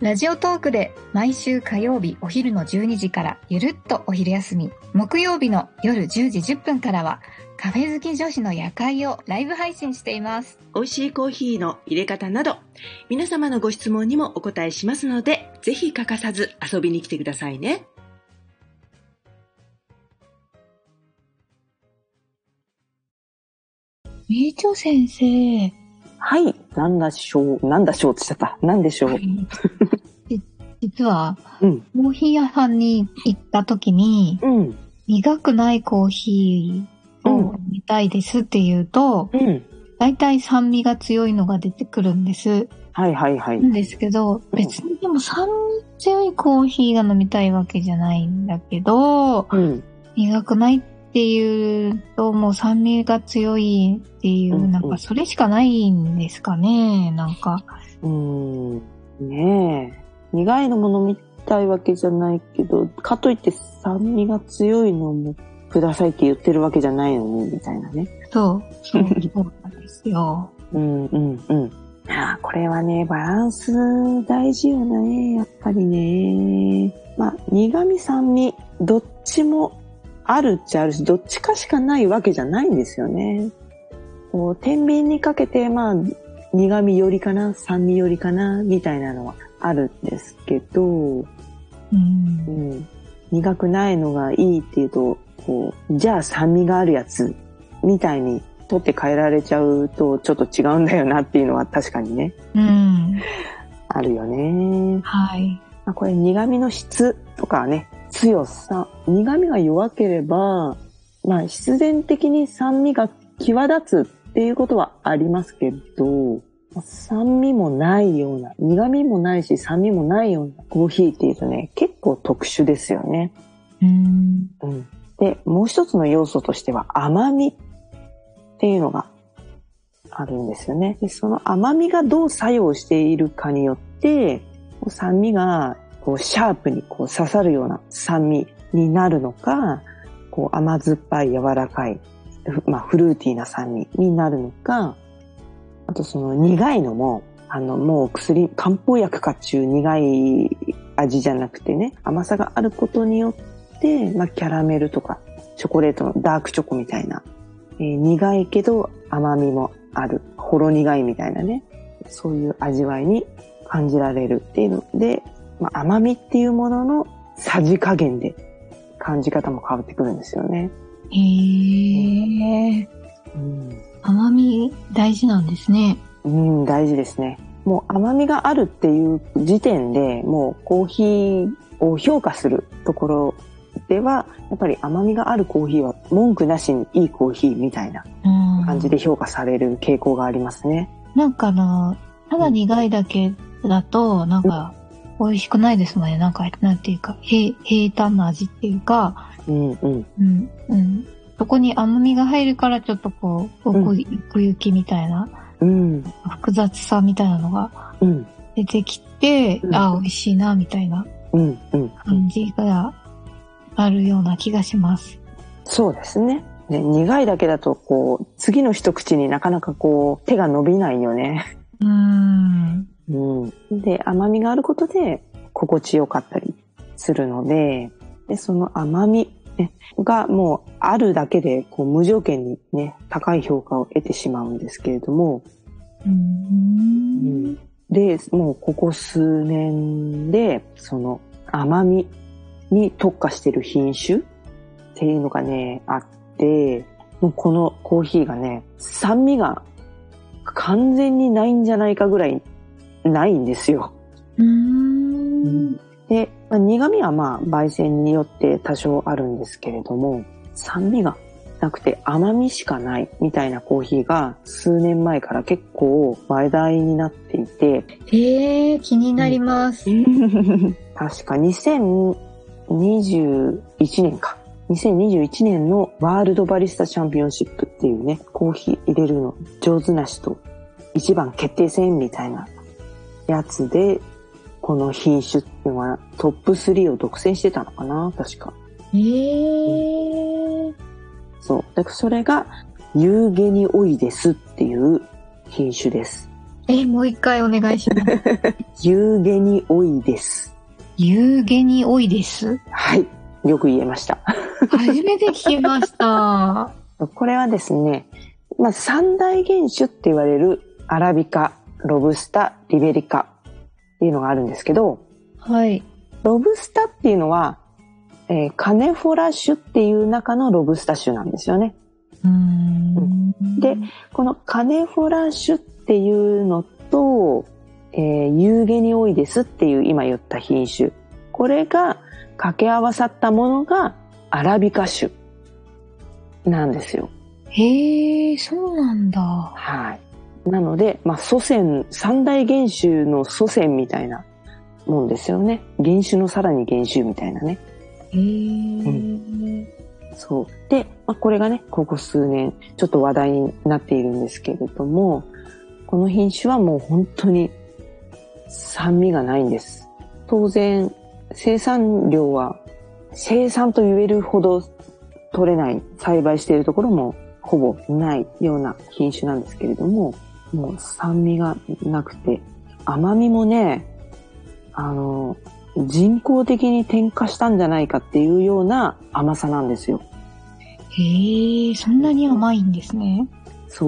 ラジオトークで毎週火曜日お昼の12時からゆるっとお昼休み。木曜日の夜10時10分からはカフェ好き女子の夜会をライブ配信しています。美味しいコーヒーの入れ方など皆様のご質問にもお答えしますのでぜひ欠かさず遊びに来てくださいね。みーちょ先生はい。なんだしょう。なんだしょうって言っちゃった。なんでしょう。じ実はうん。コーヒー屋さんに行った時にうん。苦くないコーヒーを飲みたいですって言うと、うん。だいたい酸味が強いのが出てくるんです。はいはいはい。なんですけど、別にでも酸味強いコーヒーが飲みたいわけじゃないんだけど、うん。苦くないっていうと、もう酸味が強いっていう、なんかそれしかないんですかね、なんか。うーん。ねえ。苦いのも飲みたいわけじゃないけど、かといって酸味が強いのもくださいって言ってるわけじゃないのに、みたいなね。そう、そう、なんですよ。うんうんうん。ああ、これはね、バランス大事よね、やっぱりね。まあ、苦味酸味、どっちもあるっちゃあるし、どっちかしかないわけじゃないんですよね。こう、天秤にかけて、まあ、苦味よりかな、酸味よりかな、みたいなのはあるんですけど、うんう。ん、苦くないのがいいっていうと、こう、じゃあ酸味があるやつ、みたいに取って変えられちゃうとちょっと違うんだよなっていうのは確かにね、うん。あるよね。はい。まあ、これ苦味の質とかね、強さ、苦味が弱ければ、まあ必然的に酸味が際立つっていうことはありますけど、酸味もないような、苦味もないし酸味もないようなコーヒーっていうとね、結構特殊ですよね。うん。うん。で、もう一つの要素としては甘みっていうのがあるんですよね。で、その甘みがどう作用しているかによって、酸味がこうシャープにこう刺さるような酸味になるのか、こう甘酸っぱい柔らかい、まあフルーティーな酸味になるのか、あとその苦いのも、あのもう薬、漢方薬かっちゅう苦い味じゃなくてね、甘さがあることによって、まあキャラメルとかチョコレートのダークチョコみたいな、えー苦いけど甘みもある、ほろ苦いみたいなね、そういう味わいに感じられるっていうので、まあ、甘みっていうもののさじ加減で感じ方も変わってくるんですよね。へえ。うん、甘み大事なんですね。うん、大事ですね。もう甘みがあるっていう時点でもうコーヒーを評価するところでは、やっぱり甘みがあるコーヒーは文句なしにいいコーヒーみたいなうん。感じで評価される傾向がありますね。なんかあの、ただ苦いだけだと、なんか、美味しくないですもんね。なんか、なんていうか、平、平坦な味っていうか、うんうん。うん、うん。そこに甘みが入るから、ちょっとこう、うん奥奥行きみたいな、うん。複雑さみたいなのがうん。出てきて、うんあ、美味しいな、みたいなうん。うん。感じがあるような気がします。そうですね。ね苦いだけだと、こう、次の一口になかなかこう、手が伸びないよね。うーん。うん。で、甘みがあることで、心地よかったりするので、で、その甘み、ね、がもうあるだけで、こう、無条件にね、高い評価を得てしまうんですけれども、うーん。で、もうここ数年で、その甘みに特化してる品種っていうのがね、あって、もうこのコーヒーがね、酸味が完全にないんじゃないかぐらいないんですよ。うーん。で、まあ苦味はまあ焙煎によって多少あるんですけれども、酸味がなくて甘みしかないみたいなコーヒーが数年前から結構話題になっていて、えー、気になります。確か2021年か2021年のワールドバリスタチャンピオンシップっていうね、コーヒー入れるの上手な人、一番決定戦みたいなやつで、この品種っていうのはトップ3を独占してたのかな？確か。へえ。そう。だからそれが、ユーゲニオイデスっていう品種です。え、もう一回お願いします。ユーゲニオイデス。ユーゲニオイです？はい。よく言えました。初めて聞きました。これはですね、まあ、三大原種って言われるアラビカ、ロブスタ、リベリカっていうのがあるんですけど、はい。ロブスタっていうのは、えーカネフォラ種っていう中のロブスタ種なんですよね。うーんで、このカネフォラ種っていうのと、えーユーゲニオイデスっていう今言った品種。これが掛け合わさったものがアラビカ種なんですよ。へえ、そうなんだ。はい。なので、まあ、祖先、三大原種の祖先みたいなもんですよね。原種のさらに原種みたいなね。へえ。そう。で、まあ、これがね、ここ数年、ちょっと話題になっているんですけれども、この品種はもう本当に酸味がないんです。当然、生産量は生産と言えるほど取れない、栽培しているところもほぼないような品種なんですけれども、もう酸味がなくて、甘みもね、あの、人工的に添加したんじゃないかっていうような甘さなんですよ。へえ、そんなに甘いんですね。そ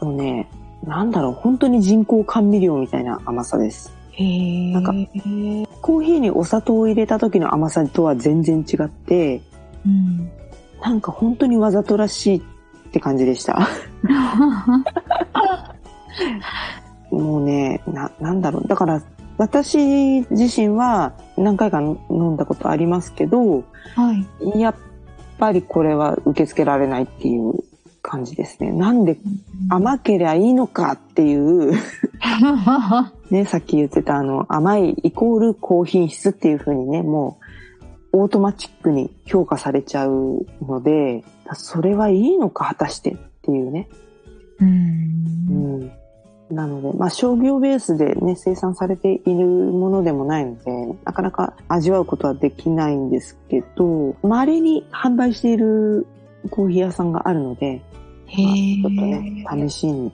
う。もうね、なんだろう、本当に人工甘味料みたいな甘さです。へえ。なんかコーヒーにお砂糖を入れた時の甘さとは全然違って、うん。なんか本当にわざとらしいって感じでした。もうね、な、なんだろう。だから、私自身は何回か飲んだことありますけど、はい。やっぱりこれは受け付けられないっていう感じですね。なんで甘けりゃいいのかっていう、ね、さっき言ってたあの、甘いイコール高品質っていう風にね、もう、オートマチックに評価されちゃうので、それはいいのか果たしてっていうね。う。うんん。なので、まあ商業ベースでね、生産されているものでもないので、なかなか味わうことはできないんですけど、稀に販売しているコーヒー屋さんがあるので、へまあちょっとね、え。試しに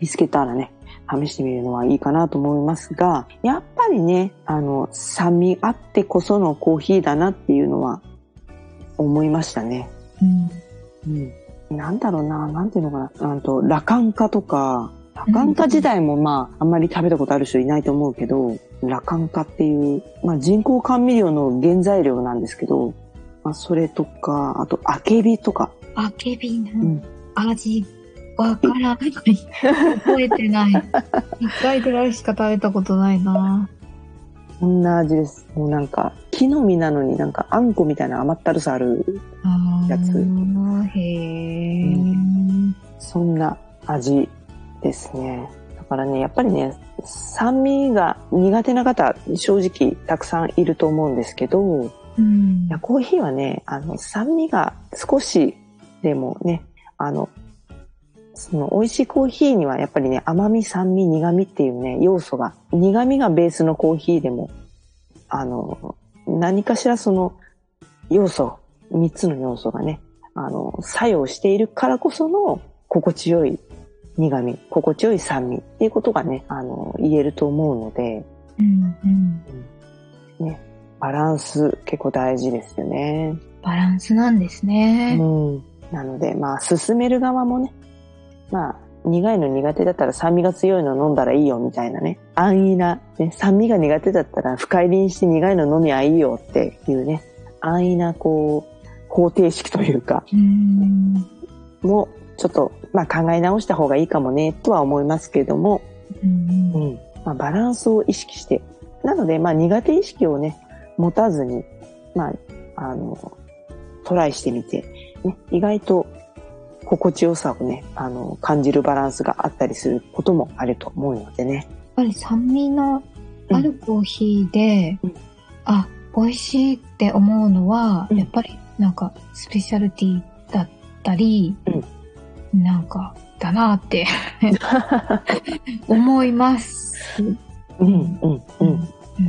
見つけたらね、試してみるのはいいかなと思いますが、やっぱりね、あの、酸味あってこそのコーヒーだなっていうのは思いましたね。うん。うん。なんだろうな、なんていうのかな。なんと、ラカンカとか、ラカンカ自体もまあ、あんまり食べたことある人いないと思うけど、ラカンカっていう、まあ人工甘味料の原材料なんですけど、まあそれとか、あと、アケビとか、あけびのん味、わからない。覚えてない。一回ぐらいしか食べたことないな。こんな味です。もうなんか、木の実なのになんかあんこみたいな甘ったるさある、やつへえ。そんな味ですね。だからね、やっぱりね、酸味が苦手な方、正直たくさんいると思うんですけど、うんいや、コーヒーはね、あの、酸味が少しでもね、あの、その美味しいコーヒーにはやっぱりね、甘み、酸味、苦味っていうね、要素が、苦味がベースのコーヒーでも、あの、何かしらその要素、三つの要素がね、あの、作用しているからこその心地よい苦味、心地よい酸味っていうことがね、あの、言えると思うので、うんうん。ね、バランス結構大事ですよね。バランスなんですね。うん。なので、まあ、進める側もね、まあ、苦いの苦手だったら酸味が強いの飲んだらいいよみたいなね。安易な、ね、酸味が苦手だったら深入りにして苦いの飲みゃいいよっていうね。安易な、こう、方程式というか、うん。も、ちょっと、まあ考え直した方がいいかもね、とは思いますけれども、うんうん。まあバランスを意識して。なので、まあ苦手意識をね、持たずに、まあ、あの、トライしてみて、ね、意外と心地よさをね、あの、感じるバランスがあったりすることもあると思うのでね。やっぱり酸味のあるコーヒーで、うんあ、美味しいって思うのは、うんやっぱりなんかスペシャルティだったり、なんかだなって思います。うん、うん、うん。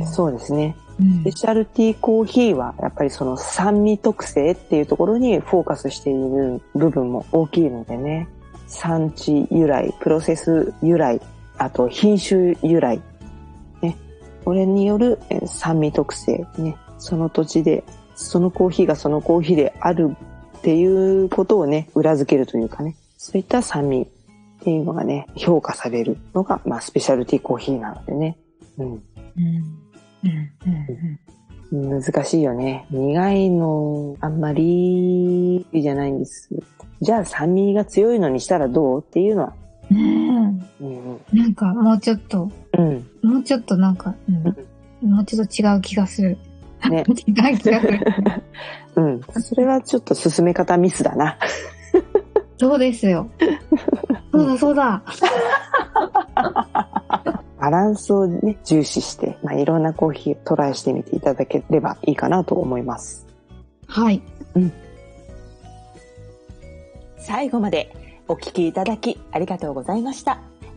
うんそうですね。うんスペシャルティーコーヒーはやっぱりその酸味特性っていうところにフォーカスしている部分も大きいのでね。産地由来、プロセス由来、あと品種由来。ね。これによるえー酸味特性。ね。その土地で、そのコーヒーがそのコーヒーであるっていうことをね、裏付けるというかね。そういった酸味っていうのがね、評価されるのが、まあ、スペシャルティコーヒーなのでね。うん。うん。うん。難しいよね。苦いの、あん。まりじゃないん。です。じゃあ酸味が強いのにしたらどうっていうのは。うん。うん。なん。かもうちょっと、うん。もうちょっとなん。か、うん、もうちょっと違う気がする。ね。違う気がする。うん。それはちょっと進め方ミスだな。そうですよ。そうだそうだ。バランスをね、重視して、まあ、いろんなコーヒートライしてみていただければいいかなと思います。はい。最後までお聞きいただきありがとうございました。